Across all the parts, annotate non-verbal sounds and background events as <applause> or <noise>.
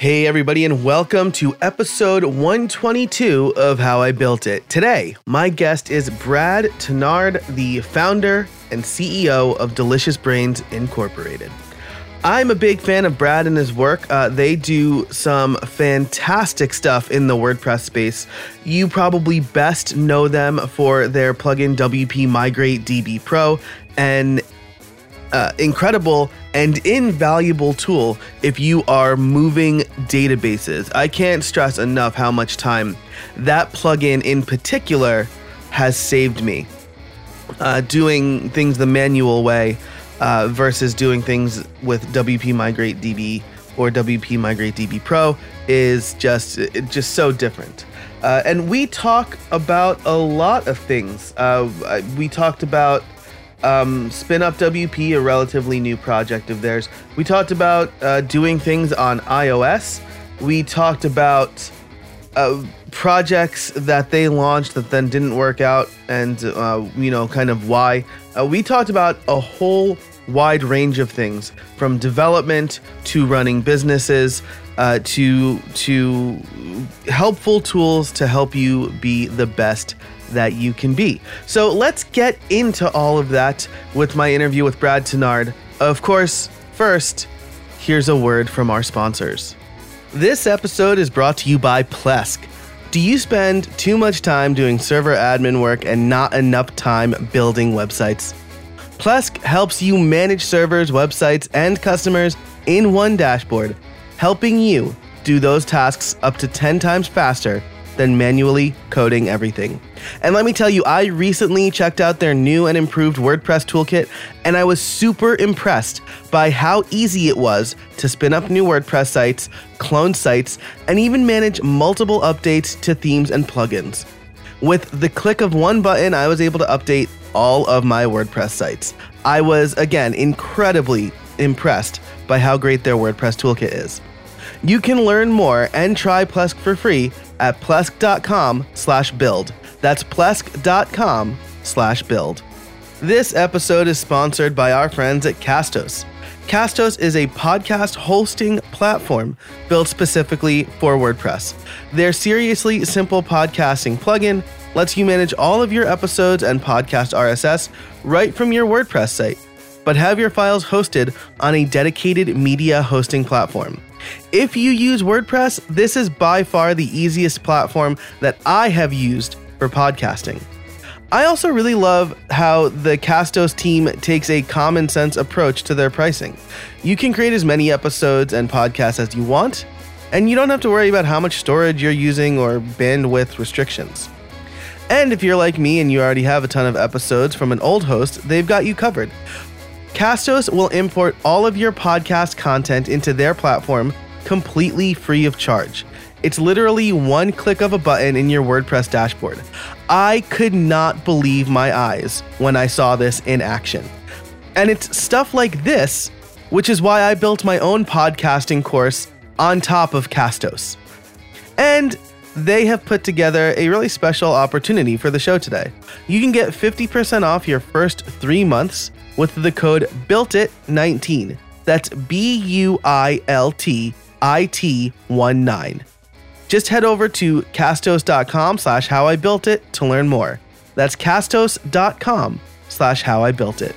Hey, everybody, and welcome to episode 122 of How I Built It. Today, my guest is Brad Touesnard, the founder and CEO of Delicious Brains Incorporated. I'm a big fan of Brad and his work. Uh, they do some fantastic stuff in the WordPress space. You probably best know them for their plugin WP Migrate DB Pro and uh, incredible and invaluable tool if you are moving databases. I can't stress enough how much time that plugin in particular has saved me. Uh, doing things the manual way uh, versus doing things with WP Migrate DB or WP Migrate DB Pro is just just so different. Uh, and we talk about a lot of things. Uh, we talked about um, SpinupWP, a relatively new project of theirs. We talked about uh, doing things on iOS. We talked about uh, projects that they launched that then didn't work out, and uh, you know, kind of why. Uh, we talked about a whole wide range of things, from development to running businesses. Uh, to to helpful tools to help you be the best that you can be. So let's get into all of that with my interview with Brad Touesnard. Of course, first, here's a word from our sponsors. This episode is brought to you by Plesk. Do you spend too much time doing server admin work and not enough time building websites? Plesk helps you manage servers, websites, and customers in one dashboard, helping you do those tasks up to 10 times faster than manually coding everything. And let me tell you, I recently checked out their new and improved WordPress toolkit, and I was super impressed by how easy it was to spin up new WordPress sites, clone sites, and even manage multiple updates to themes and plugins. With the click of one button, I was able to update all of my WordPress sites. I was, again, incredibly impressed by how great their WordPress toolkit is. You can learn more and try Plesk for free at plesk.com slash build. That's plesk.com slash build. This episode is sponsored by our friends at Castos. Castos is a podcast hosting platform built specifically for WordPress. Their seriously simple podcasting plugin lets you manage all of your episodes and podcast RSS right from your WordPress site, but have your files hosted on a dedicated media hosting platform. If you use WordPress, this is by far the easiest platform that I have used for podcasting. I also really love how the Castos team takes a common sense approach to their pricing. You can create as many episodes and podcasts as you want, and you don't have to worry about how much storage you're using or bandwidth restrictions. And if you're like me and you already have a ton of episodes from an old host, they've got you covered. Castos will import all of your podcast content into their platform completely free of charge. It's literally one click of a button in your WordPress dashboard. I could not believe my eyes when I saw this in action. And it's stuff like this, which is why I built my own podcasting course on top of Castos. And they have put together a really special opportunity for the show today. You can get 50% off your first three months with the code BUILTIT19. That's B U I L T I T 1 9. Just head over to castos.com slash how I built it to learn more. That's castos.com slash how I built it.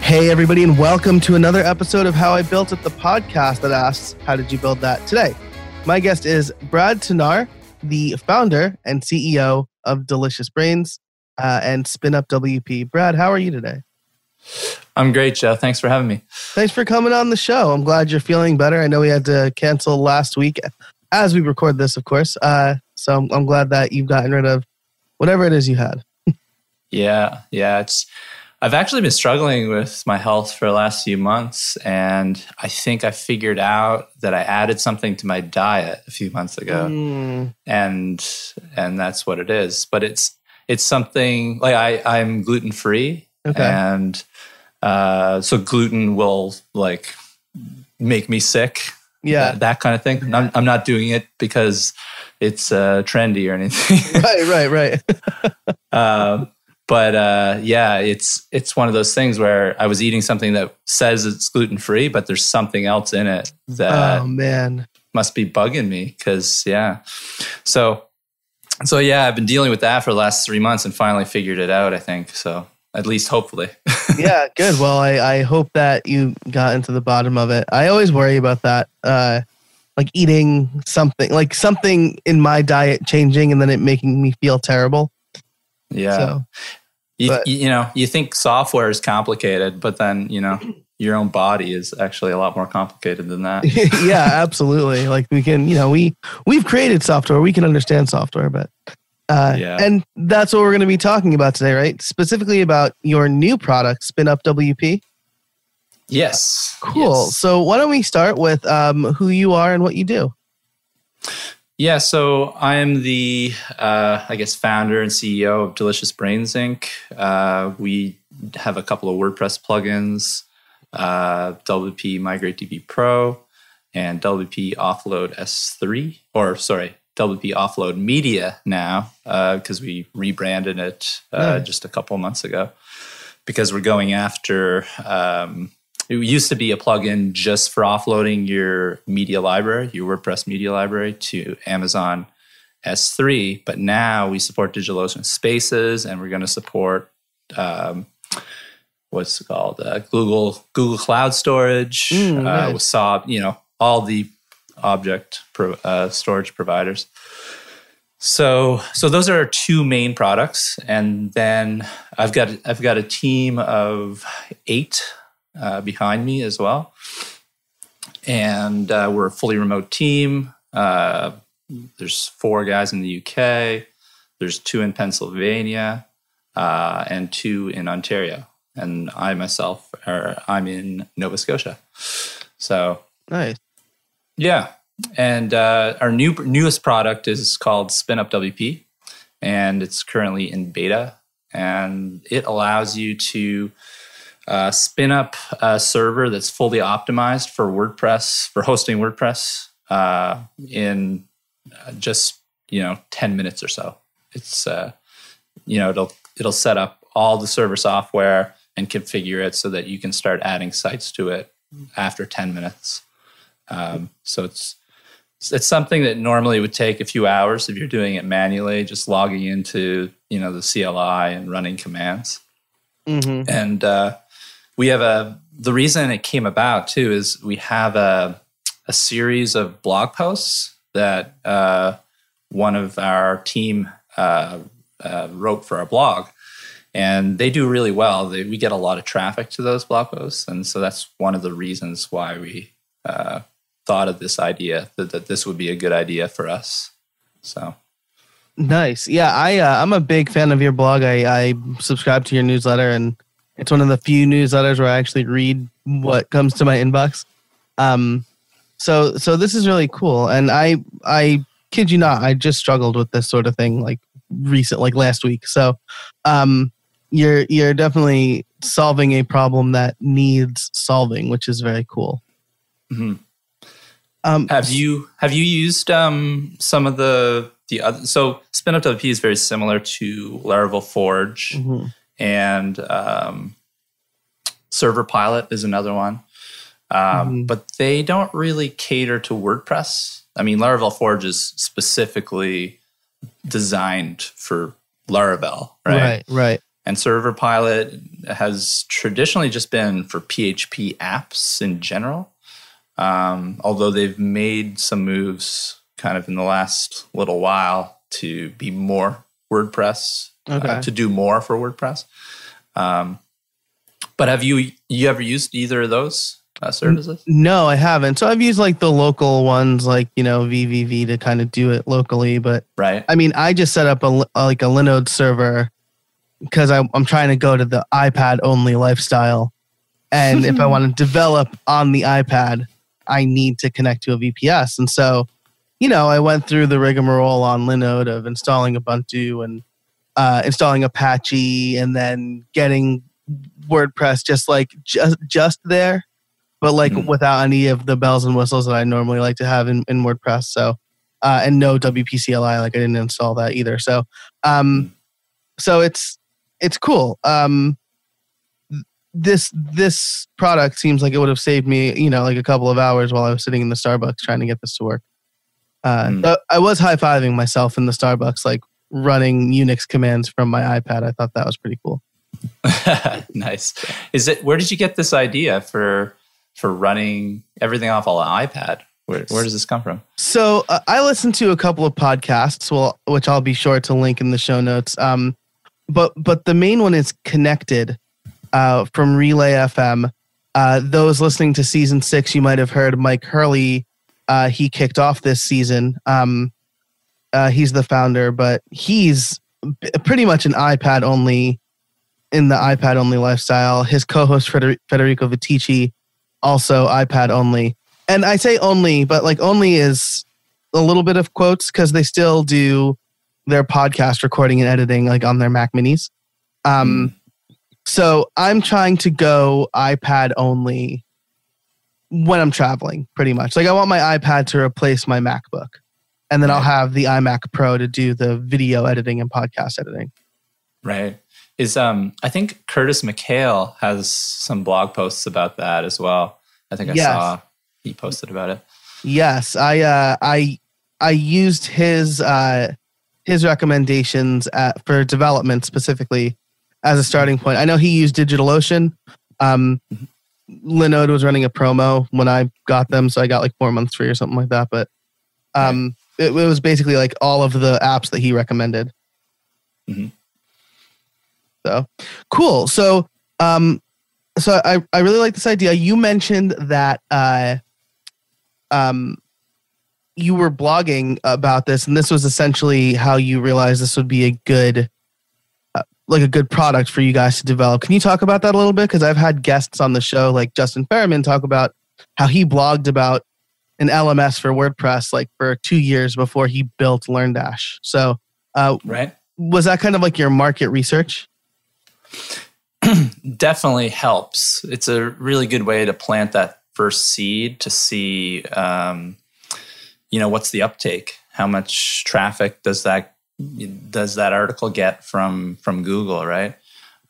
Hey, everybody, and welcome to another episode of How I Built It, the podcast that asks, How did you build that today? My guest is Brad Touesnard, the founder and CEO of Delicious Brains uh, and SpinupWP. Brad, how are you today? I'm great, Joe. Thanks for having me. Thanks for coming on the show. I'm glad you're feeling better. I know we had to cancel last week as we record this, of course. Uh, so I'm, I'm glad that you've gotten rid of whatever it is you had. <laughs> yeah, yeah. It's I've actually been struggling with my health for the last few months, and I think I figured out that I added something to my diet a few months ago, mm. and and that's what it is. But it's it's something like I I'm gluten free, okay. and uh, so gluten will like make me sick. Yeah, that, that kind of thing. I'm, I'm not doing it because it's uh, trendy or anything. <laughs> right, right, right. <laughs> uh, but uh, yeah, it's it's one of those things where I was eating something that says it's gluten free, but there's something else in it that oh man, must be bugging me. Because yeah, so so yeah, I've been dealing with that for the last three months and finally figured it out. I think so. At least hopefully. <laughs> yeah, good. Well, I, I hope that you got into the bottom of it. I always worry about that. Uh, like eating something, like something in my diet changing and then it making me feel terrible. Yeah. So, you, but- you know, you think software is complicated, but then, you know, your own body is actually a lot more complicated than that. <laughs> yeah, absolutely. Like we can, you know, we we've created software, we can understand software, but uh, Yeah. and that's what we're going to be talking about today, right? Specifically about your new product, SpinupWP. yes. Cool. Yes. So why don't we start with um, who you are and what you do? Yeah, so I am the, uh, I guess, founder and CEO of Delicious Brains Inc. Uh, we have a couple of WordPress plugins, uh, WP Migrate DB Pro and WP Offload S3, or sorry, WP Offload Media now, because we rebranded it uh, Nice. just a couple months ago because we're going after. Um, it used to be a plugin just for offloading your media library, your WordPress media library to Amazon S3, but now we support DigitalOcean Spaces, and we're going to support um, what's it called uh, Google Google Cloud Storage Mm, uh, nice. with Sob, you know, all the object pro, uh, storage providers. So, so those are our two main products, and then I've got I've got a team of eight uh, behind me as well, and uh, we're a fully remote team. Uh, there's four guys in the UK, there's two in Pennsylvania, uh, and two in Ontario, and I myself are I'm in Nova Scotia. So Nice. yeah, and uh, our new newest product is called SpinupWP, and it's currently in beta, and it allows you to uh, spin up a server that's fully optimized for WordPress for hosting WordPress uh, in uh, just you know ten minutes or so. It's uh, you know it'll it'll set up all the server software and configure it so that you can start adding sites to it after ten minutes. Um, so it's it's something that normally would take a few hours if you're doing it manually, just logging into you know the CLI and running commands. hmm And uh, we have a the reason it came about too is we have a a series of blog posts that uh, one of our team uh, uh, wrote for our blog, and they do really well. They, we get a lot of traffic to those blog posts, and so that's one of the reasons why we uh, thought of this idea that, that this would be a good idea for us. So Nice. Yeah, I uh, I'm a big fan of your blog. I I subscribe to your newsletter, and it's one of the few newsletters where I actually read what comes to my inbox. Um, so so this is really cool, and I I kid you not, I just struggled with this sort of thing like recent, like last week. So, um, you're you're definitely solving a problem that needs solving, which is very cool. mhm. Um, Have you have you used um, some of the the other? So SpinupWP is very similar to Laravel Forge, mhm. and um, ServerPilot is another one, um, Mhm. but they don't really cater to WordPress. I mean, Laravel Forge is specifically designed for Laravel, right? right, right. And ServerPilot has traditionally just been for PHP apps in general. Um, although they've made some moves kind of in the last little while to be more WordPress, uh, to do more for WordPress. Um, but have you you ever used either of those uh, services? No, I haven't. So I've used like the local ones, like you know VVV, to kind of do it locally. But Right. I mean, I just set up a like a Linode server because I'm I'm trying to go to the iPad only lifestyle, and if I <laughs> want to develop on the iPad, I need to connect to a VPS. And so, you know, I went through the rigmarole on Linode of installing Ubuntu and uh, installing Apache, and then getting WordPress just like just just there, but like Mhm. without any of the bells and whistles that I normally like to have in, in WordPress. So, uh, and no WPCLI, like I didn't install that either. So, um, so it's it's cool. Um, this this product seems like it would have saved me, you know, like a couple of hours while I was sitting in the Starbucks trying to get this to work. Uh, Mm. I was high fiving myself in the Starbucks, like running Unix commands from my iPad. I thought that was pretty cool. <laughs> nice. Is it? Where did you get this idea for for running everything off on an iPad? Where, where does this come from? So uh, I listened to a couple of podcasts, well, which I'll be sure to link in the show notes. Um, but but the main one is connected uh, from Relay FM. Uh, those listening to season six, you might have heard Mike Hurley. Uh, he kicked off this season. Um, uh, he's the founder, but he's pretty much an iPad only in the iPad only lifestyle. His co-host Feder- Federico Viticci, also iPad only and I say only, but like only is a little bit of quotes because they still do their podcast recording and editing like on their Mac Minis. Um, so I'm trying to go iPad only when I'm traveling, pretty much. Like I want my iPad to replace my MacBook, and then I'll have the iMac Pro to do the video editing and podcast editing. Right. Is um I think Curtis McHale has some blog posts about that as well. I think I Yes. saw he posted about it. Yes, I uh, I I used his uh, his recommendations at, for development specifically as a starting point. I know he used DigitalOcean. Um, Linode was running a promo when I got them, so I got like four months free or something like that. But um, it, it was basically like all of the apps that he recommended. Mhm. So cool. So um, so I I really like this idea. You mentioned that uh, um, you were blogging about this, and this was essentially how you realized this would be a good, uh, like a good product for you guys to develop. Can you talk about that a little bit? Because I've had guests on the show, like Justin Ferriman, talk about how he blogged about an LMS for WordPress, like for two years before he built LearnDash. So, uh, Right. was that kind of like your market research? <clears throat> definitely helps. It's a really good way to plant that first seed to see, um, you know, what's the uptake? How much traffic does that does that article get from from Google? Right.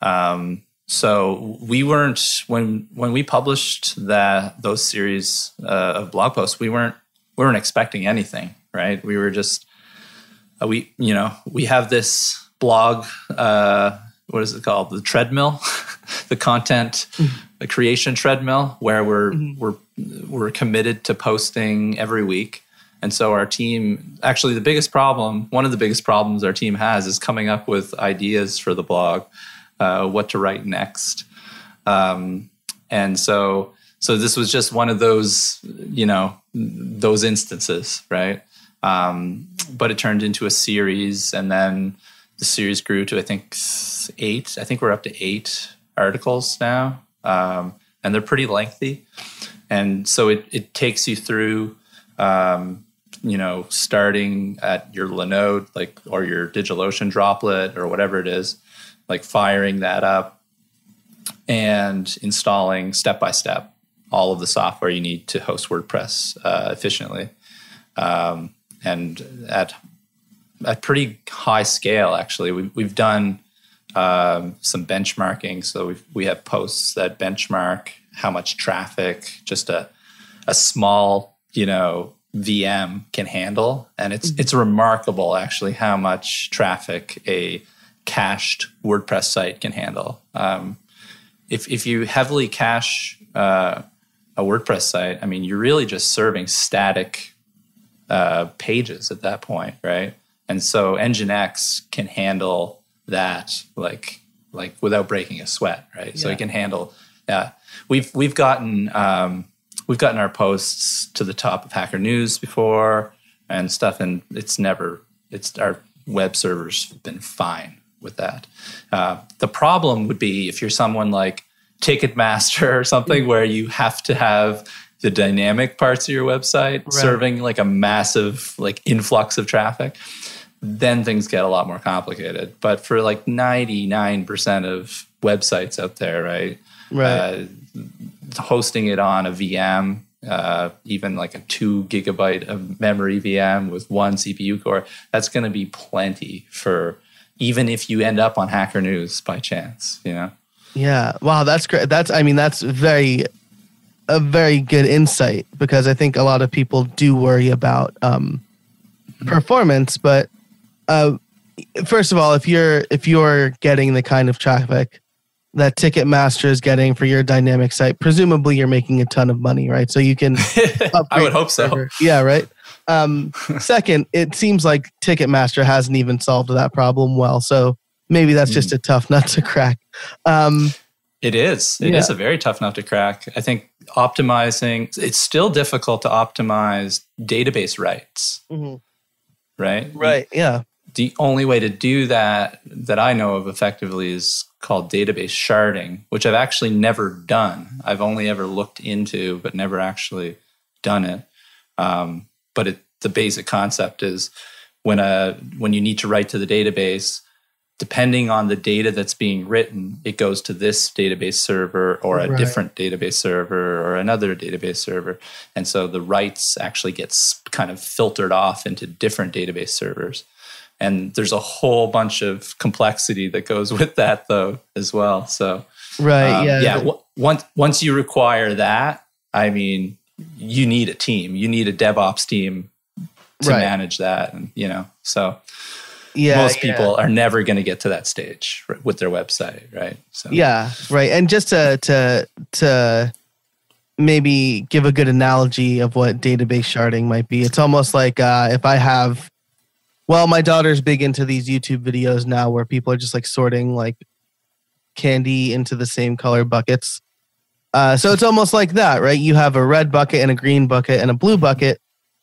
Um, so we weren't when when we published that those series uh, of blog posts. We weren't we weren't expecting anything. Right. We were just uh, we you know we have this blog. Uh, what is it called? The treadmill, <laughs> the content, the creation treadmill, where we're we're we're committed to posting every week. And so our team, actually, the biggest problem, one of the biggest problems our team has, is coming up with ideas for the blog, uh, what to write next. Um, and so, so this was just one of those, you know, those instances, right? Um, but it turned into a series, and then the series grew to I think eight. I think we're up to eight articles now, um, and they're pretty lengthy. And so it it takes you through, um, you know, starting at your Linode, like or your DigitalOcean droplet or whatever it is, like firing that up and installing step by step all of the software you need to host WordPress uh, efficiently, um, and at at pretty high scale. Actually, we've we've done um, some benchmarking. So we we have posts that benchmark how much traffic just a a small you know VM can handle, and it's it's remarkable actually how much traffic a cached WordPress site can handle. Um, if if you heavily cache uh, a WordPress site, I mean, you're really just serving static uh, pages at that point, right? And so Nginx can handle that like like without breaking a sweat, right? So Yeah. it can handle. Yeah, we've we've gotten um, we've gotten our posts to the top of Hacker News before and stuff, and it's never it's our web servers have been fine with that. Uh, the problem would be if you're someone like Ticketmaster <laughs> or something where you have to have the dynamic parts of your website Right. serving like a massive like influx of traffic then things get a lot more complicated but for like 99% of websites out there right Right. uh, hosting it on a VM, uh, even like a two gigabyte of memory VM with one CPU core, that's going to be plenty for even if you end up on Hacker News by chance, you know? Yeah. Wow, that's great. That's I mean, that's very a very good insight because I think a lot of people do worry about um, performance, but uh, first of all, if you're if you're getting the kind of traffic that Ticketmaster is getting for your dynamic site, presumably you're making a ton of money, right? So you can. <laughs> I would hope so. Yeah, right. Um, <laughs> second, it seems like Ticketmaster hasn't even solved that problem well, so maybe that's just hmm. a tough nut to crack. Um, it is. It yeah. is a very tough nut to crack. I think optimizing. It's still difficult to optimize database writes. Mm-hmm. Right. Right. Yeah the only way to do that that I know of effectively is called database sharding, which I've actually never done. I've only ever looked into, but never actually done it. Um, but it, the basic concept is when a when you need to write to the database, depending on the data that's being written, it goes to this database server or a right. different database server or another database server. And so the writes actually gets kind of filtered off into different database servers and there's a whole bunch of complexity that goes <laughs> with that though as well. So right um, yeah. yeah w- once once you require that i mean you need a team. You need a devops team to right. manage that and you know so yeah, most people yeah. are never going to get to that stage with their website right? So yeah right. And just to to to maybe give a good analogy of what database sharding might be it's almost like uh, if i have well, my daughter's big into these YouTube videos now where people are just like sorting like candy into the same color buckets. Uh, so it's almost like that, right? You have a red bucket and a green bucket and a blue bucket,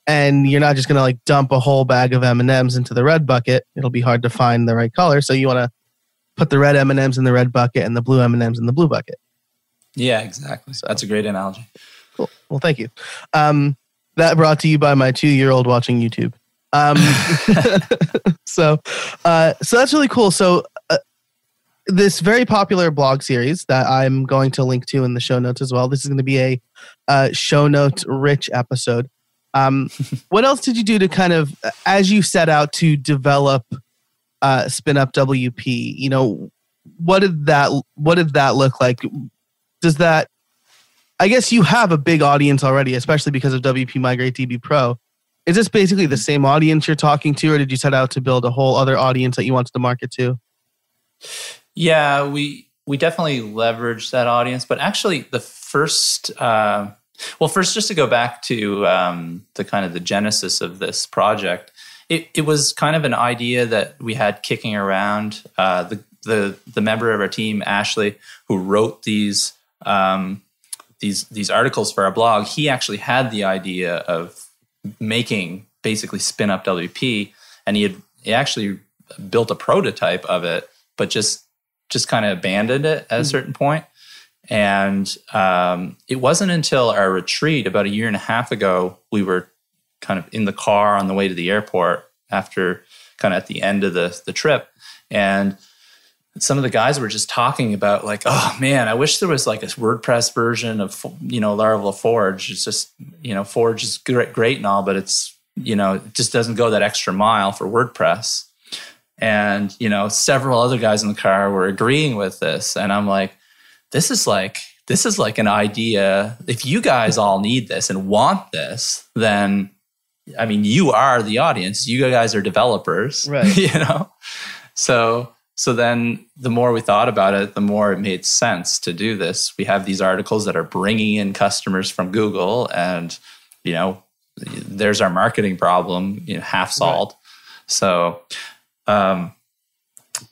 and you're not just gonna like dump a whole bag of M and M's into the red bucket. It'll be hard to find the right color, so you want to put the red M and M's in the red bucket and the blue M and M's in the blue bucket. Yeah, exactly. So that's a great analogy. Cool. Well, thank you. Um, that brought to you by my two-year-old watching YouTube. Um, <laughs> so, uh, so that's really cool. So, uh, this very popular blog series that I'm going to link to in the show notes as well. This is going to be a uh, show note rich episode. Um, <laughs> what else did you do to kind of, as you set out to develop uh, SpinupWP? You know, what did that what did that look like? Does that I guess you have a big audience already, especially because of WP Migrate DB Pro. Is this basically the same audience you're talking to, or did you set out to build a whole other audience that you wanted to market to? Yeah, we we definitely leveraged that audience, but actually the first, uh, well, first just to go back to um, the kind of the genesis of this project, it, it was kind of an idea that we had kicking around. Uh, the the the member of our team, Ashley, who wrote these um, these these articles for our blog, he actually had the idea of making basically SpinupWP, and he had he actually built a prototype of it, but just just kind of abandoned it at a hmm. certain point. And um, it wasn't until our retreat about a year and a half ago we were kind of in the car on the way to the airport after kind of at the end of the the trip, and some of the guys were just talking about like, oh man, I wish there was like a WordPress version of you know Laravel Forge. It's just you know Forge is great, great and all, but it's you know it just doesn't go that extra mile for WordPress. And you know several other guys in the car were agreeing with this, and I'm like, this is like this is like an idea. If you guys all need this and want this, then I mean you are the audience. You guys are developers, right? <laughs> You know, so so then the more we thought about it, the more it made sense to do this. We have these articles that are bringing in customers from Google and, you know, there's our marketing problem, you know, half solved. Right. So, um,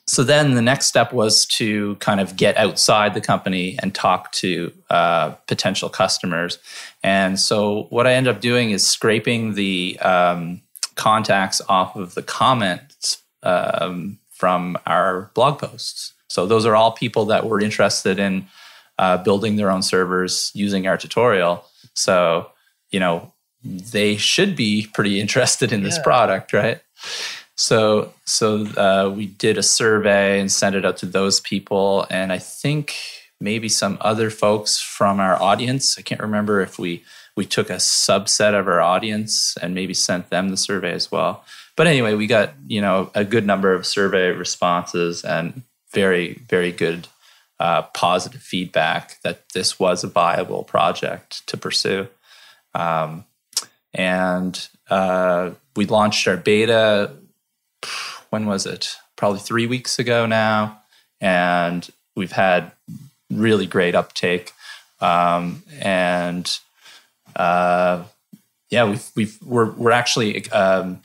so then the next step was to kind of get outside the company and talk to uh, potential customers. And so what I ended up doing is scraping the um, contacts off of the comments um, from our blog posts. So those are all people that were interested in uh, building their own servers using our tutorial. So, you know, they should be pretty <laughs> interested in this product, right? So, so uh, we did a survey and sent it out to those people, and I think maybe some other folks from our audience. I can't remember if we we took a subset of our audience and maybe sent them the survey as well. But anyway, we got you know a good number of survey responses and very very good uh, positive feedback that this was a viable project to pursue. Um, and uh, we launched our beta. When was it? Probably three weeks ago now, and we've had really great uptake. Um, and uh, yeah, we've, we've we're we're actually um,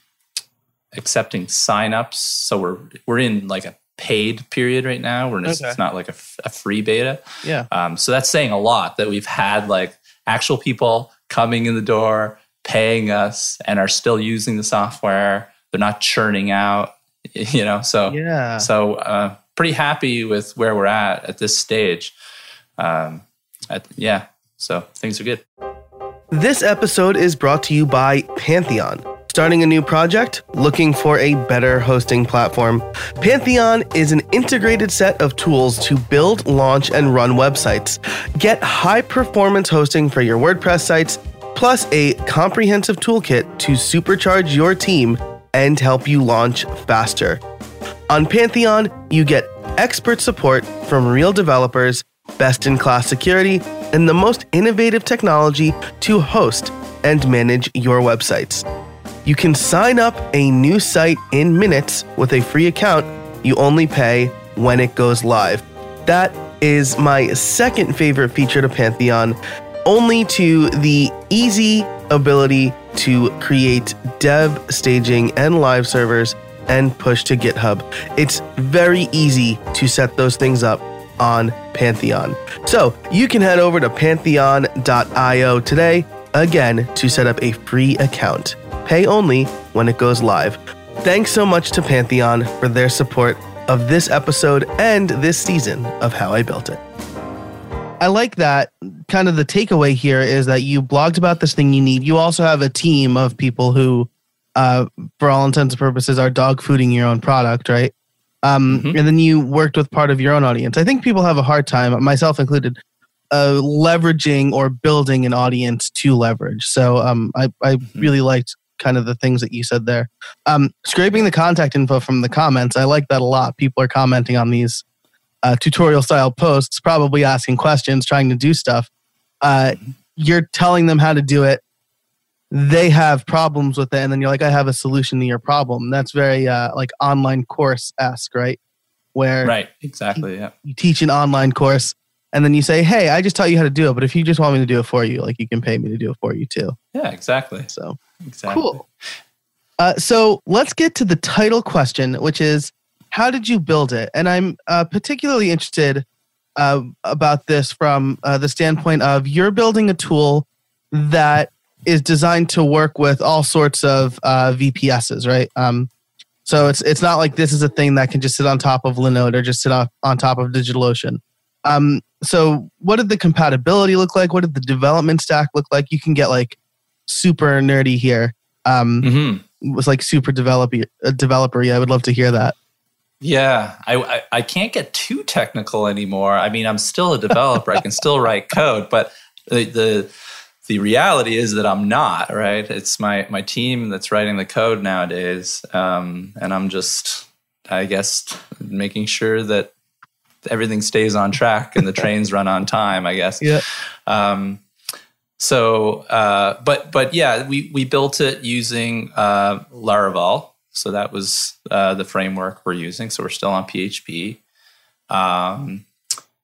accepting signups. So we're we're in like a paid period right now. We're okay. it's not like a, a, free beta. Yeah. Um, so that's saying a lot that we've had like actual people coming in the door, paying us, and are still using the software. They're not churning out. <laughs> You know. So yeah. So uh, pretty happy with where we're at at this stage. Um, at, yeah. So things are good. This episode is brought to you by Pantheon. Starting a new project? Looking for a better hosting platform? Pantheon is an integrated set of tools to build, launch, and run websites. Get high performance hosting for your WordPress sites, plus a comprehensive toolkit to supercharge your team and help you launch faster. On Pantheon, you get expert support from real developers, best in class security, and the most innovative technology to host and manage your websites. You can sign up a new site in minutes with a free account. You only pay when it goes live. That is my second favorite feature to Pantheon, only to the easy ability to create dev, staging, and live servers and push to GitHub. It's very easy to set those things up on Pantheon. So you can head over to pantheon.io today, again, to set up a free account. Pay only when it goes live. Thanks so much to Pantheon for their support of this episode and this season of How I Built It. I like that. Kind of the takeaway here is that you blogged about this thing you need. You also have a team of people who, uh, for all intents and purposes, are dog fooding your own product, right? Um, mm-hmm. And then you worked with part of your own audience. I think people have a hard time, myself included, uh, leveraging or building an audience to leverage. So um, I, I mm-hmm. really liked kind of the things that you said there. Um, scraping the contact info from the comments, I like that a lot. People are commenting on these uh, tutorial style posts, probably asking questions, trying to do stuff. Uh, you're telling them how to do it. They have problems with it and then you're like i have a solution to your problem. That's very uh, like online course esque right? Where right. Exactly yeah. you teach an online course and then you say hey i just taught you how to do it but if you just want me to do it for you like you can pay me to do it for you too. Yeah exactly. So exactly cool uh, so let's get to the title question which is how did you build it and i'm uh, particularly interested uh, about this from uh, the standpoint of you're building a tool that is designed to work with all sorts of uh, VPSs, right? Um, so it's it's not like this is a thing that can just sit on top of Linode or just sit on, on top of DigitalOcean. Um, so what did the compatibility look like? What did the development stack look like? You can get like super nerdy here. Um, mm-hmm. Was like super developer uh, developer. Yeah, I would love to hear that. Yeah, I, I, I can't get too technical anymore. I mean, I'm still a developer. I can still <laughs> write code, but the the the reality is that I'm not right. It's my my team that's writing the code nowadays, um, and I'm just, I guess, making sure that everything stays on track and the <laughs> trains run on time. I guess. Yeah. Um, so, uh, but but yeah, we we built it using uh, Laravel. So that was uh, the framework we're using. So we're still on PHP. Um,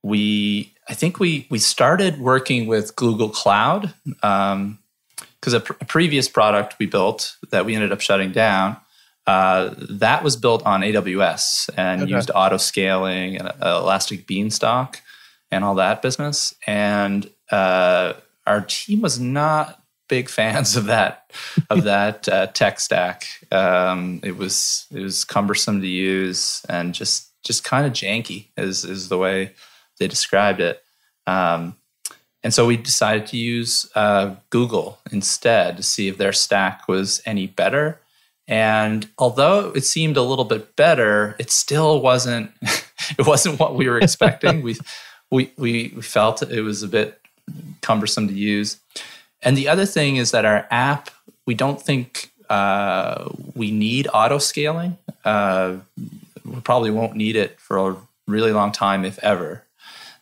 we I think we we started working with Google Cloud because um, a, pr- a, previous product we built that we ended up shutting down uh, that was built on AWS and okay. used auto scaling and uh, Elastic Beanstalk and all that business. And uh, our team was not big fans of that of <laughs> that uh, tech stack. Um, it was it was cumbersome to use and just just kind of janky is is the way they described it. Um, and so we decided to use uh, Google instead to see if their stack was any better. And although it seemed a little bit better, it still wasn't. <laughs> it wasn't what we were expecting. <laughs> we, we we felt it was a bit cumbersome to use. And the other thing is that our app, we don't think uh, we need auto scaling. Uh, we probably won't need it for a really long time, if ever.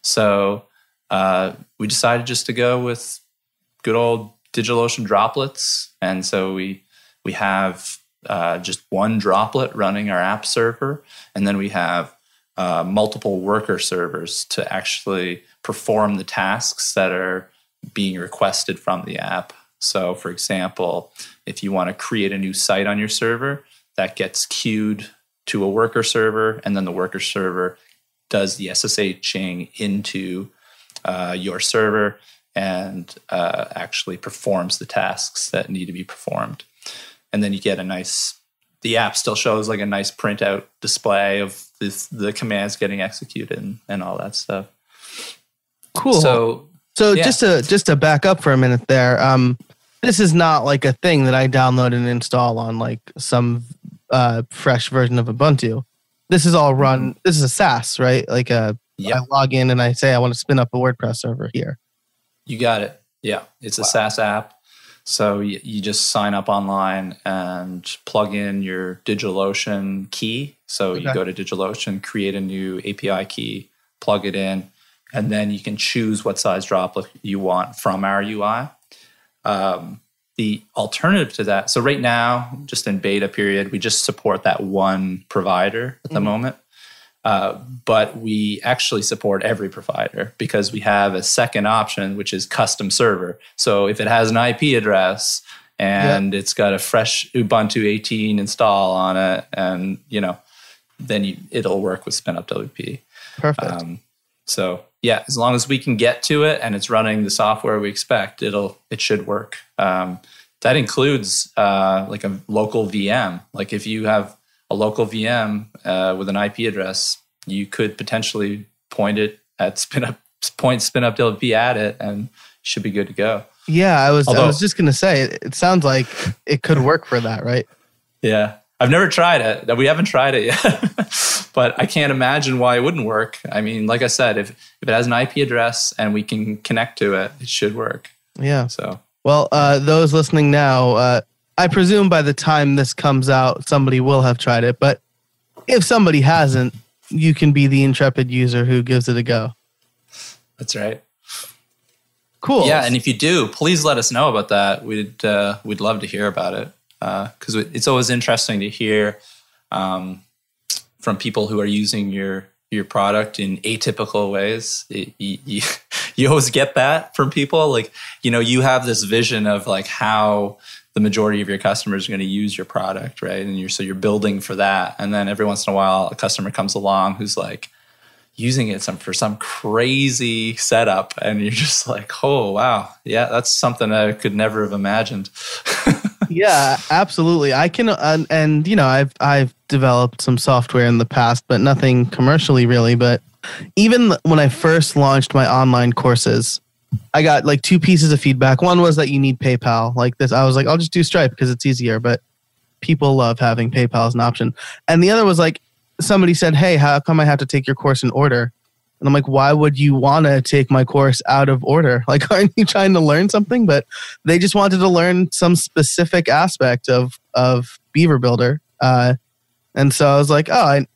So uh, we decided just to go with good old DigitalOcean droplets, and so we we have uh, just one droplet running our app server, and then we have uh, multiple worker servers to actually perform the tasks that are being requested from the app. So, for example, if you want to create a new site on your server, that gets queued to a worker server, and then the worker server does the SSHing into uh, your server and uh, actually performs the tasks that need to be performed. And then you get a nice, the app still shows like a nice printout display of this, the commands getting executed and, and all that stuff. Cool. So, so yeah. just to just to back up for a minute there, um, this is not like a thing that I download and install on like some uh, fresh version of Ubuntu. This is all run. This is a SaaS, right? Like a Yep. I log in and I say I want to spin up a WordPress server here. You got it. Yeah, it's a SaaS app. So you, you just sign up online and plug in your DigitalOcean key. So you go to DigitalOcean, create a new API key, plug it in, and then you can choose what size droplet you want from our UI. Um, the alternative to that, so right now, just in beta period, we just support that one provider at the Mhm. moment. Uh, but we actually support every provider because we have a second option, which is custom server. So if it has an IP address and it's got a fresh Ubuntu 18 install on it, and you know, then you, it'll work with SpinupWP. Perfect. Um, so yeah, as long as we can get to it and it's running the software we expect, it'll it should work. Um, that includes uh, like a local VM. Like if you have a local VM uh, with an IP address, you could potentially point it at <laughs> spin up point SpinupWP at it, and should be good to go. yeah, I was I was just gonna say it, it sounds like it could work for that, right? Yeah. I've never tried it. We haven't tried it yet. <laughs> but I can't imagine why it wouldn't work. I mean, like I said, if, if it has an IP address and we can connect to it, it should work. Yeah. So, Well, uh, those listening now, uh, I presume by the time this comes out, somebody will have tried it. But if somebody hasn't, you can be the intrepid user who gives it a go. that's right. Cool. Yeah, and if you do, please let us know about that. We'd uh, we'd love to hear about it because it's always interesting to hear um, from people who are using your your product in atypical ways. It- you, you, you always get that from people. Like you know, you have this vision of like how the majority of your customers are going to use your product, right? And you're so you're building for that, and then every once in a while, a customer comes along who's like using it some for some crazy setup and you're just like oh wow yeah that's something i could never have imagined <laughs> yeah, <laughs> absolutely. I can, uh, and, and you know, I've I've developed some software in the past, but nothing commercially really. But even when I first launched my online courses, I got like two pieces of feedback. One was that you need PayPal, like this. I was like, I'll just do Stripe because it's easier, but people love having PayPal as an option. And the other was like, somebody said, "Hey, how come I have to take your course in order?" And I'm like, "Why would you want to take my course out of order? <laughs> Like, aren't you trying to learn something?" But they just wanted to learn some specific aspect of of Beaver Builder, uh, and so I was like, "Oh, I,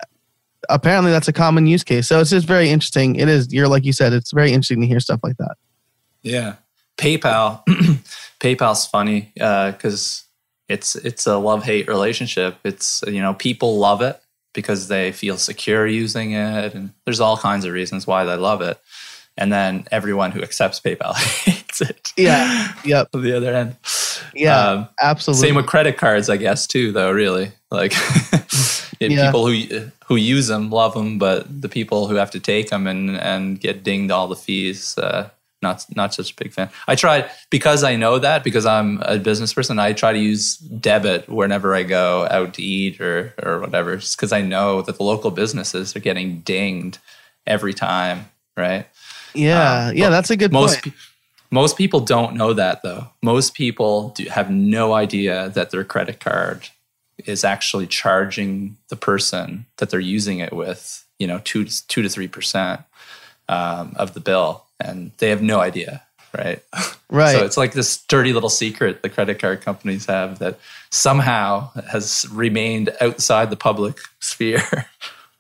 apparently that's a common use case." So it's just very interesting. It is. You're like you said, it's very interesting to hear stuff like that. yeah paypal <clears throat> paypal's funny because it's it's a love hate relationship it's you know people love it because they feel secure using it and there's all kinds of reasons why they love it and then everyone who accepts paypal <laughs> hates it Yeah. Yep. on the other end Yeah. Um, absolutely. Same with credit cards, I guess, too. Though, really, like <laughs> Yeah. people who who use them love them, but the people who have to take them and and get dinged all the fees, uh, not not such a big fan. I try because I know that because I'm a business person. I try to use debit whenever I go out to eat or or whatever, just because I know that the local businesses are getting dinged every time, right? yeah. um, yeah. That's a good most point. most people don't know that though. Most people do have no idea that their credit card is actually charging the person that they're using it with, you know, two two to three percent um, of the bill, and they have no idea. right? <laughs> Right. So it's like this dirty little secret the credit card companies have that somehow has remained outside the public sphere. <laughs>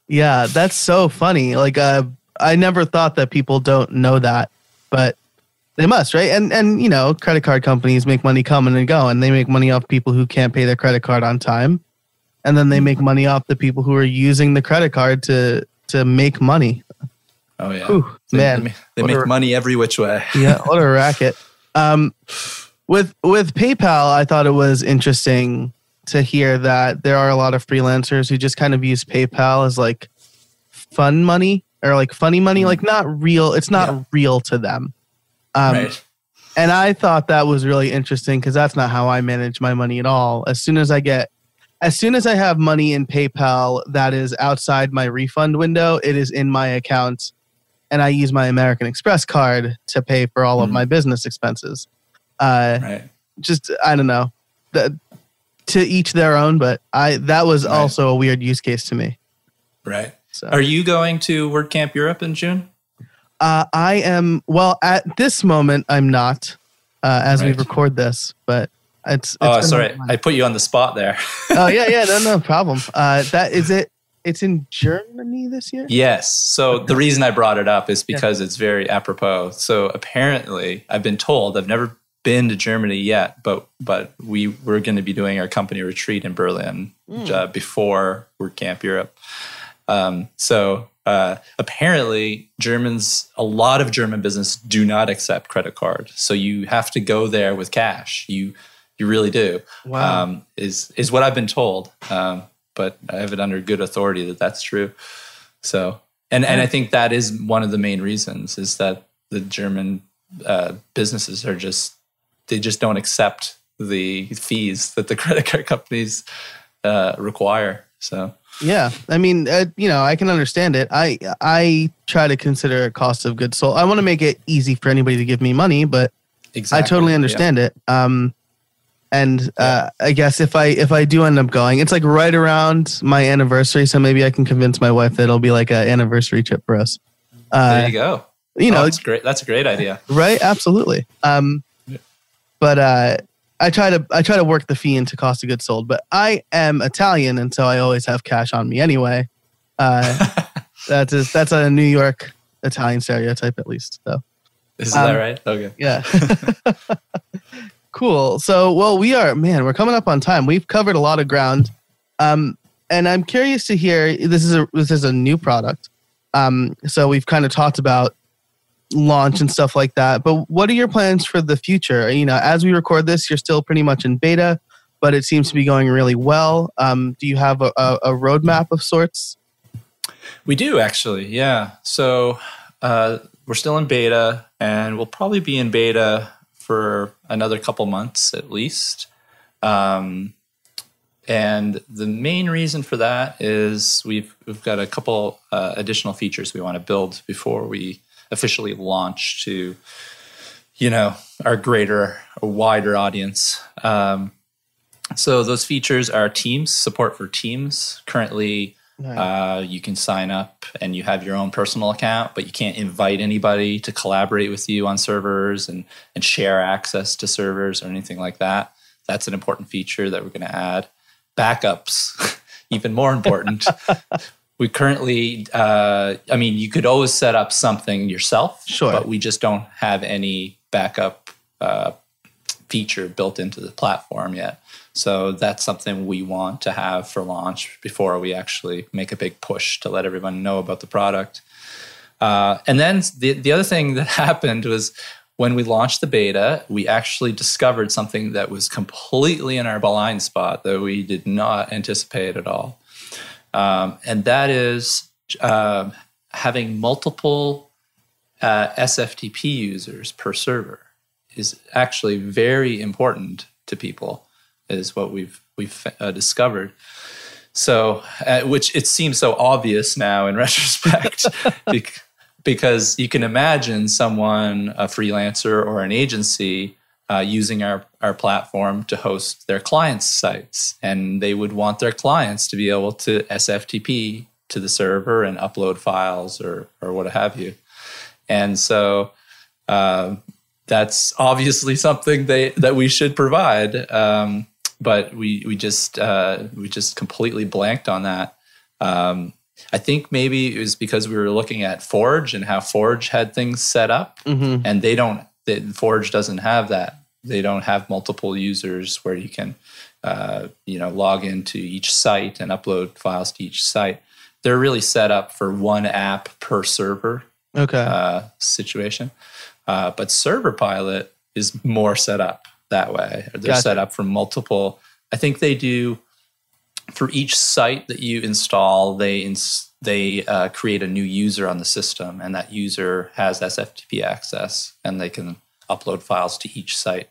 Yeah, that's so funny. Like, uh, I never thought that people don't know that, but they must, right? And and you know, credit card companies make money coming and going. They make money off people who can't pay their credit card on time, and then they make money off the people who are using the credit card to to make money. Oh yeah, Whew, they, man, they, they make a- money every which way. <laughs> yeah, what a racket. Um, with with PayPal, I thought it was interesting to hear that there are a lot of freelancers who just kind of use PayPal as like fun money or like funny money, like not real. It's not Yeah. real to them. Um, right. And I thought that was really interesting because that's not how I manage my money at all. As soon as I get, as soon as I have money in PayPal that is outside my refund window, it is in my account, and I use my American Express card to pay for all of Mhm. my business expenses. Uh, Right. just I don't know, the, to each their own. But I that was Right. also a weird use case to me. Right. So Are you going to WordCamp Europe in June? uh, I am well at this moment. I'm not uh, as we record this, but it's. it's oh, sorry. I put you on the spot there. oh yeah, yeah, no, no <laughs> problem. Uh, that is it. It's in Germany this year. Yes. So the reason I brought it up is because it's very apropos. So apparently, I've been told I've never been to Germany yet, but but we we're going to be doing our company retreat in Berlin Mm. uh, before WordCamp Europe. Um, so uh, apparently, Germans, a lot of German business do not accept credit card. So you have to go there with cash. You you really do. Wow. Um, is is what I've been told. Um, but I have it under good authority that that's true. So, and and I think that is one of the main reasons is that the German uh, businesses are just they just don't accept the fees that the <laughs> credit card companies uh, require. So, Yeah, I mean, uh, you know, I can understand it. I I try to consider a cost of goods sold. I want to make it easy for anybody to give me money, but exactly, I totally yeah. understand it. Um, and uh, I guess if I if I do end up going, it's like right around my anniversary, so maybe I can convince my wife that it'll be like an anniversary trip for us. Uh, There you go. you know, Oh, that's great. That's a great idea. right? Absolutely. Um, Yeah. but uh, I try to I try to work the fee into cost of goods sold. But I am Italian, and so I always have cash on me anyway. Uh, <laughs> that's a, that's a New York Italian stereotype, at least. So Is that Um, right? Okay. yeah. <laughs> <laughs> cool. So, well, we are, man, we're coming up on time. We've covered a lot of ground. Um, and I'm curious to hear this is a this is a new product. Um, so we've kind of talked about launch and stuff like that. But what are your plans for the future? You know, as we record this, you're still pretty much in beta, but it seems to be going really well. Um, do you have a, a, roadmap of sorts? We do actually, yeah. So uh, we're still in beta, and we'll probably be in beta for another couple months at least. Um, and the main reason for that is we've we've got a couple uh, additional features we want to build before we officially launch to, you know, our greater, wider audience. Um, so those features are Teams support for Teams. Currently, uh, you can sign up and you have your own personal account, but you can't invite anybody to collaborate with you on servers and, and share access to servers or anything like that. That's an important feature that we're going to add. Backups, <laughs> even more important. <laughs> we currently, uh, I mean, you could always set up something yourself, Sure. but we just don't have any backup uh, feature built into the platform yet. So that's something we want to have for launch before we actually make a big push to let everyone know about the product. Uh, and then the, the other thing that <laughs> happened was when we launched the beta, we actually discovered something that was completely in our blind spot that we did not anticipate at all. Um, and that is um having multiple uh, SFTP users per server is actually very important to people is what we've we've uh, discovered. So, uh, which it seems so obvious now in <laughs> retrospect, bec- because you can imagine someone, a freelancer or an agency, uh, using our our platform to host their clients' sites, and they would want their clients to be able to SFTP to the server and upload files or or what have you. And so, uh, that's obviously something they that we should provide. Um, but we we just uh, we just completely blanked on that. Um, I think maybe it was because we were looking at Forge and how Forge had things set up, Mhm. and they don't. They, Forge doesn't have that. They don't have multiple users where you can, uh, you know, log into each site and upload files to each site. They're really set up for one app per server Okay. uh, situation. Uh, but ServerPilot is more set up that way. They're Gotcha. set up for multiple. I think they do for each site that you install. They ins- they uh, create a new user on the system, and that user has SFTP access, and they can upload files to each site.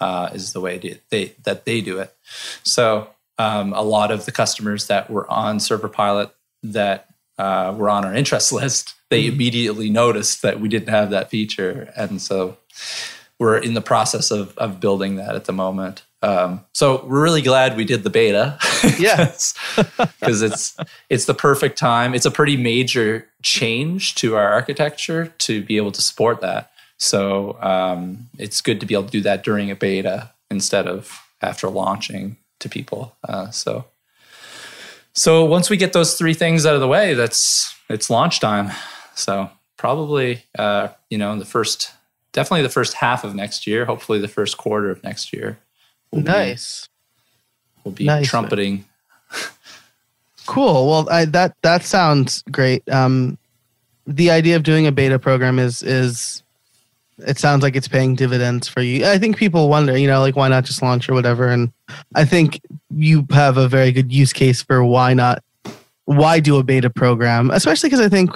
Uh, is the way to, they that they do it. So um, a lot of the customers that were on ServerPilot that uh, were on our interest <laughs> list, they immediately noticed that we didn't have that feature, and so we're in the process of of building that at the moment. Um, so we're really glad we did the beta. <laughs> Yeah. <laughs> because it's it's the perfect time. It's a pretty major change to our architecture to be able to support that. So um, it's good to be able to do that during a beta instead of after launching to people. Uh, so so once we get those three things out of the way, that's it's launch time. So probably uh, you know in the first definitely the first half of next year, hopefully the first quarter of next year. We'll be- nice. we'll be Nice. trumpeting. Cool. Well, I, that that sounds great. Um, the idea of doing a beta program is is it sounds like it's paying dividends for you. I think people wonder, you know, like why not just launch or whatever. And I think you have a very good use case for why not why do a beta program, especially because I think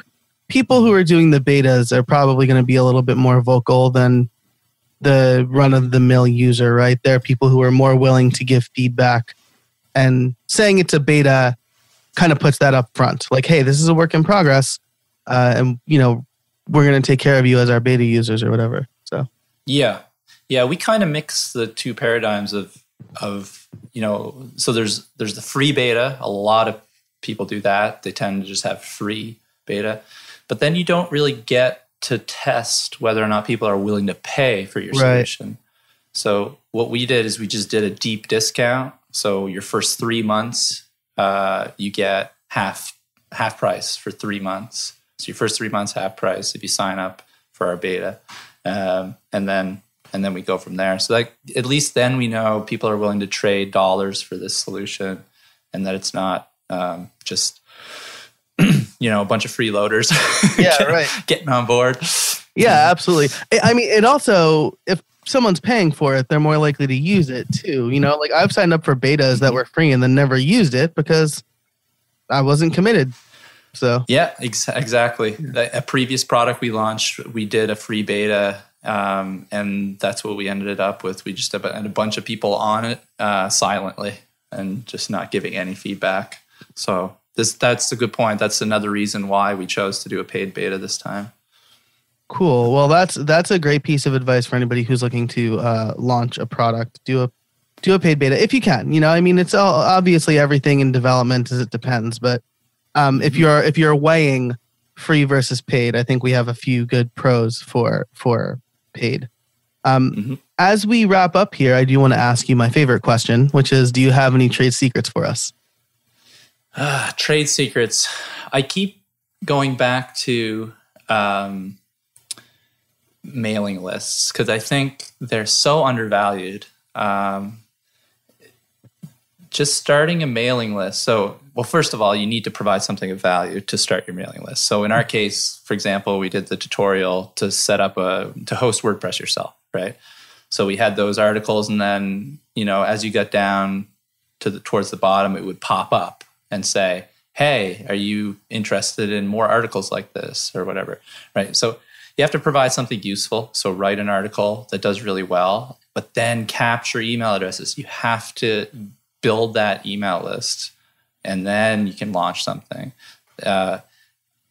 people who are doing the betas are probably going to be a little bit more vocal than the run of the mill user, right? There are people who are more willing to give feedback and saying it's a beta kind of puts that up front like hey this is a work in progress uh, and you know we're going to take care of you as our beta users or whatever so Yeah, yeah. We kind of mix the two paradigms of of you know. So there's there's the free beta. A lot of people do that. They tend to just have free beta, but then you don't really get to test whether or not people are willing to pay for your Right. solution. So what we did is we just did a deep discount. So your first three months, uh, you get half half price for three months. So your first three months half price if you sign up for our beta, um, and then and then we go from there. So like at least then we know people are willing to trade dollars for this solution, and that it's not um, just you know a bunch of freeloaders. <laughs> Yeah, getting- right. Getting on board. yeah absolutely I- mean it also if someone's paying for it they're more likely to use it too you know like i've signed up for betas that were free and then never used it because i wasn't committed so Yeah, ex- exactly. A a previous product we launched, we did a free beta, um, and that's what we ended up with. We just had a bunch of people on it uh, silently and just not giving any feedback. So this that's a good point. That's another reason why we chose to do a paid beta this time. Cool. Well, that's that's a great piece of advice for anybody who's looking to uh, launch a product. Do a do a paid beta if you can. You know, I mean, it's all obviously everything in development as it depends, but um, if you're if you're weighing free versus paid, I think we have a few good pros for for paid. Um, Mhm. As we wrap up here, I do want to ask you my favorite question, which is, do you have any trade secrets for us? Ah, trade secrets. I keep going back to um, mailing lists because I think they're so undervalued. Um, just starting a mailing list. So, well, first of all, you need to provide something of value to start your mailing list. So, in our case, for example, we did the tutorial to set up a to host WordPress yourself, right? So we had those articles, and then you know, as you got down to the towards the bottom, it would pop up and say, "Hey, are you interested in more articles like this or whatever?" Right? So you have to provide something useful. So write an article that does really well, but then capture email addresses. You have to build that email list, and then you can launch something. Uh,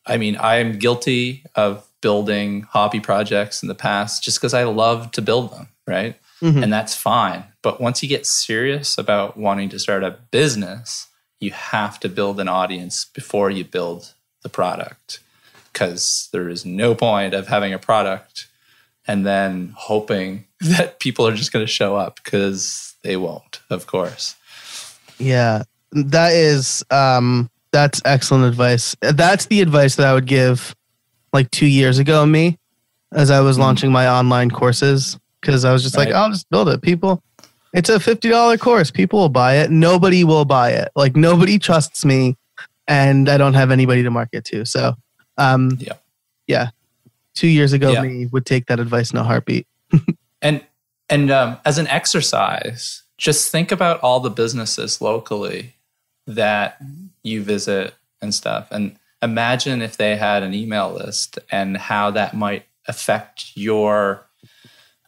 I mean, I'm guilty of building hobby projects in the past just because I love to build them, right? Mhm. And that's fine. But once you get serious about wanting to start a business, you have to build an audience before you build the product because there is no point of having a product and then hoping <laughs> that people are just going to show up because they won't, of course. Yeah, that is um that's excellent advice. That's the advice that I would give like 2 years ago me as I was mm launching my online courses cuz I was just right. like I'll just build it. People it's a $50 course. People will buy it. Nobody will buy it. Like nobody trusts me and I don't have anybody to market to. So, um yeah. Yeah. 2 years ago yeah. me would take that advice in a heartbeat. <laughs> and and um, as an exercise, just think about all the businesses locally that you visit and stuff and imagine if they had an email list and how that might affect your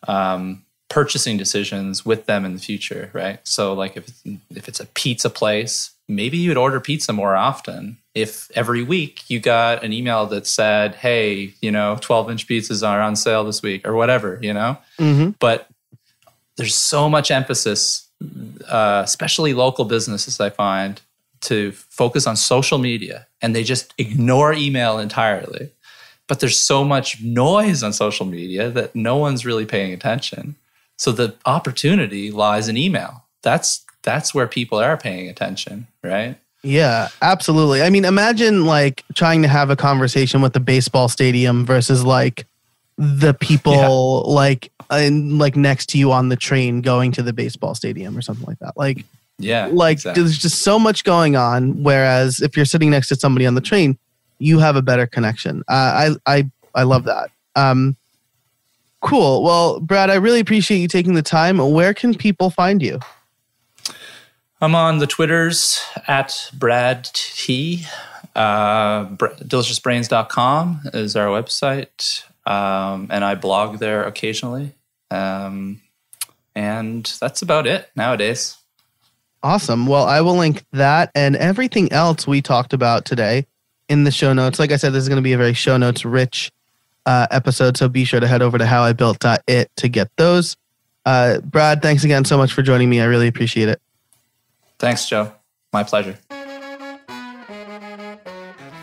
um, purchasing decisions with them in the future right so like if it's, if it's a pizza place maybe you'd order pizza more often if every week you got an email that said hey you know 12 inch pizzas are on sale this week or whatever you know mm-hmm. but there's so much emphasis uh, especially local businesses i find to focus on social media and they just ignore email entirely. But there's so much noise on social media that no one's really paying attention. So the opportunity lies in email. That's that's where people are paying attention, right? Yeah, absolutely. I mean, imagine like trying to have a conversation with the baseball stadium versus like the people yeah. like in, like next to you on the train going to the baseball stadium or something like that. Like yeah. Like exactly. there's just so much going on. Whereas if you're sitting next to somebody on the train, you have a better connection. Uh, I I I love that. Um, cool. Well, Brad, I really appreciate you taking the time. Where can people find you? I'm on the Twitters at Brad T. Uh, deliciousbrains.com is our website. Um, and I blog there occasionally. Um, and that's about it nowadays. Awesome. Well, I will link that and everything else we talked about today in the show notes. Like I said, this is going to be a very show notes rich uh, episode, so be sure to head over to howibuilt.it to get those. Uh, Brad, thanks again so much for joining me. I really appreciate it. Thanks, Joe. My pleasure.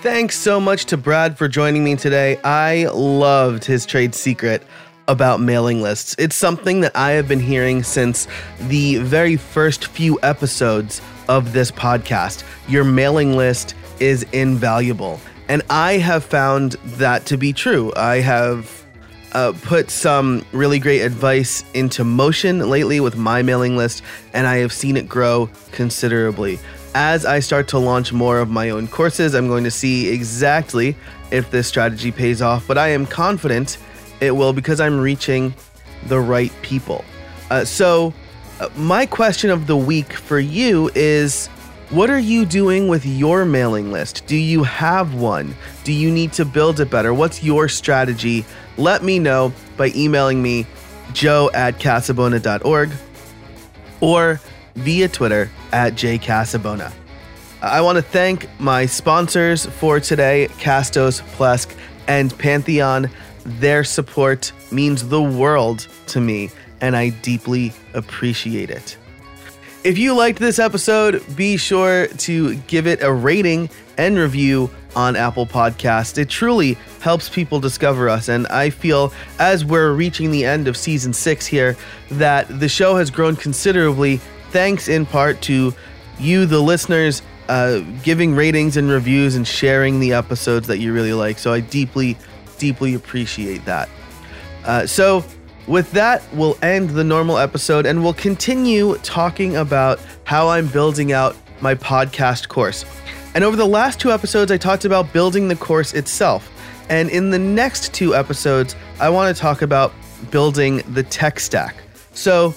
Thanks so much to Brad for joining me today. I loved his trade secret about mailing lists. It's something that I have been hearing since the very first few episodes of this podcast. Your mailing list is invaluable. And I have found that to be true. I have uh, put some really great advice into motion lately with my mailing list, and I have seen it grow considerably. As I start to launch more of my own courses, I'm going to see exactly if this strategy pays off, but I am confident it will because I'm reaching the right people. Uh, so, uh, my question of the week for you is what are you doing with your mailing list? Do you have one? Do you need to build it better? What's your strategy? Let me know by emailing me, joe at casabona.org or via Twitter at jcasabona. I want to thank my sponsors for today, Castos, Plesk, and Pantheon. Their support means the world to me, and I deeply appreciate it. If you liked this episode, be sure to give it a rating and review on Apple Podcasts. It truly helps people discover us, and I feel as we're reaching the end of season six here that the show has grown considerably, thanks in part to you, the listeners, uh, giving ratings and reviews and sharing the episodes that you really like. So I deeply deeply appreciate that. Uh, so, with that, we'll end the normal episode and we'll continue talking about how I'm building out my podcast course. And over the last two episodes, I talked about building the course itself. And in the next two episodes, I want to talk about building the tech stack. So,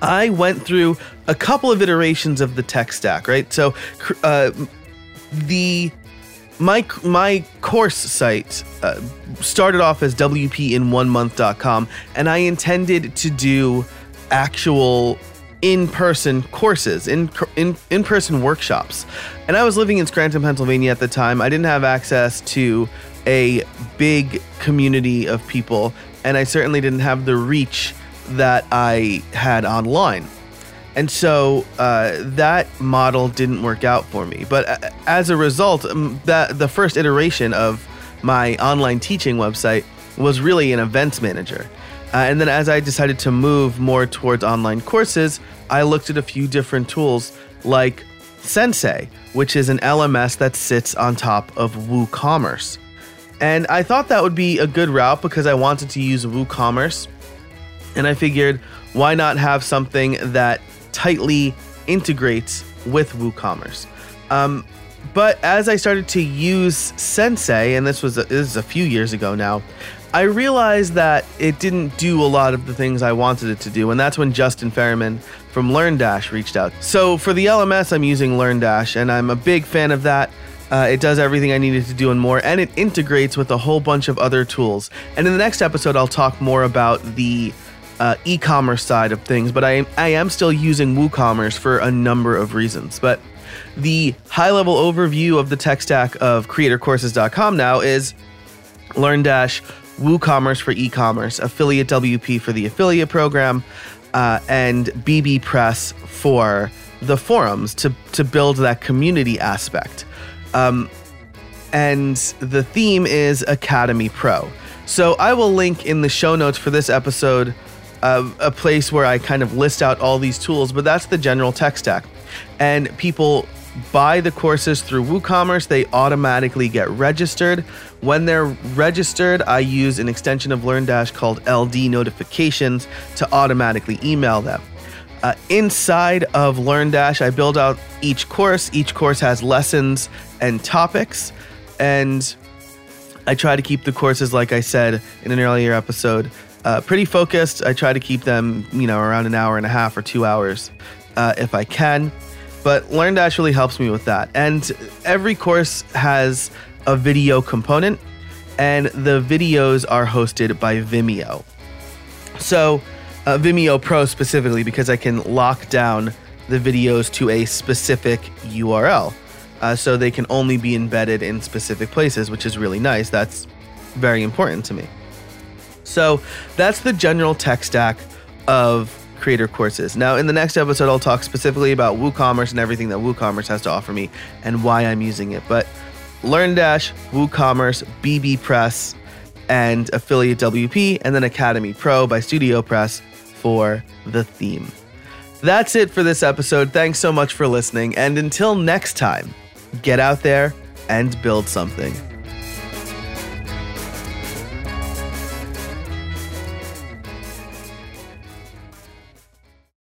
I went through a couple of iterations of the tech stack, right? So, uh, the my my course site uh, started off as wpin1month.com and i intended to do actual in-person courses in in in-person workshops. And i was living in scranton pennsylvania at the time. I didn't have access to a big community of people and i certainly didn't have the reach that i had online and so uh, that model didn't work out for me. But uh, as a result, um, that the first iteration of my online teaching website was really an events manager. Uh, and then as I decided to move more towards online courses, I looked at a few different tools like Sensei, which is an LMS that sits on top of WooCommerce. And I thought that would be a good route because I wanted to use WooCommerce. And I figured, why not have something that tightly integrates with WooCommerce? Um, but as I started to use Sensei, and this was a, this is a few years ago now, I realized that it didn't do a lot of the things I wanted it to do, and that's when Justin Ferriman from LearnDash reached out. So for the LMS, I'm using LearnDash, and I'm a big fan of that. Uh, it does everything I needed to do and more, and it integrates with a whole bunch of other tools. And in the next episode, I'll talk more about the uh, e-commerce side of things, but I, I am still using WooCommerce for a number of reasons. But the high-level overview of the tech stack of CreatorCourses.com now is LearnDash, WooCommerce for e-commerce, AffiliateWP for the affiliate program, uh, and bbPress for the forums to to build that community aspect. Um, and the theme is Academy Pro. So I will link in the show notes for this episode uh, a place where I kind of list out all these tools, but that's the general tech stack. And people buy the courses through WooCommerce, they automatically get registered. When they're registered, I use an extension of LearnDash called LD Notifications to automatically email them. Uh, inside of LearnDash, I build out each course. Each course has lessons and topics, and I try to keep the courses, like I said in an earlier episode, uh, pretty focused. I try to keep them, you know, around an hour and a half or two hours uh, if I can. But LearnDash really helps me with that. And every course has a video component, and the videos are hosted by Vimeo. So, uh, Vimeo Pro specifically, because I can lock down the videos to a specific URL. Uh, so they can only be embedded in specific places, which is really nice. That's very important to me. So that's the general tech stack of creator courses. Now, in the next episode, I'll talk specifically about WooCommerce and everything that WooCommerce has to offer me and why I'm using it. But LearnDash, WooCommerce, bbPress, and AffiliateWP, and then Academy Pro by StudioPress for the theme. That's it for this episode. Thanks so much for listening. And until next time, get out there and build something.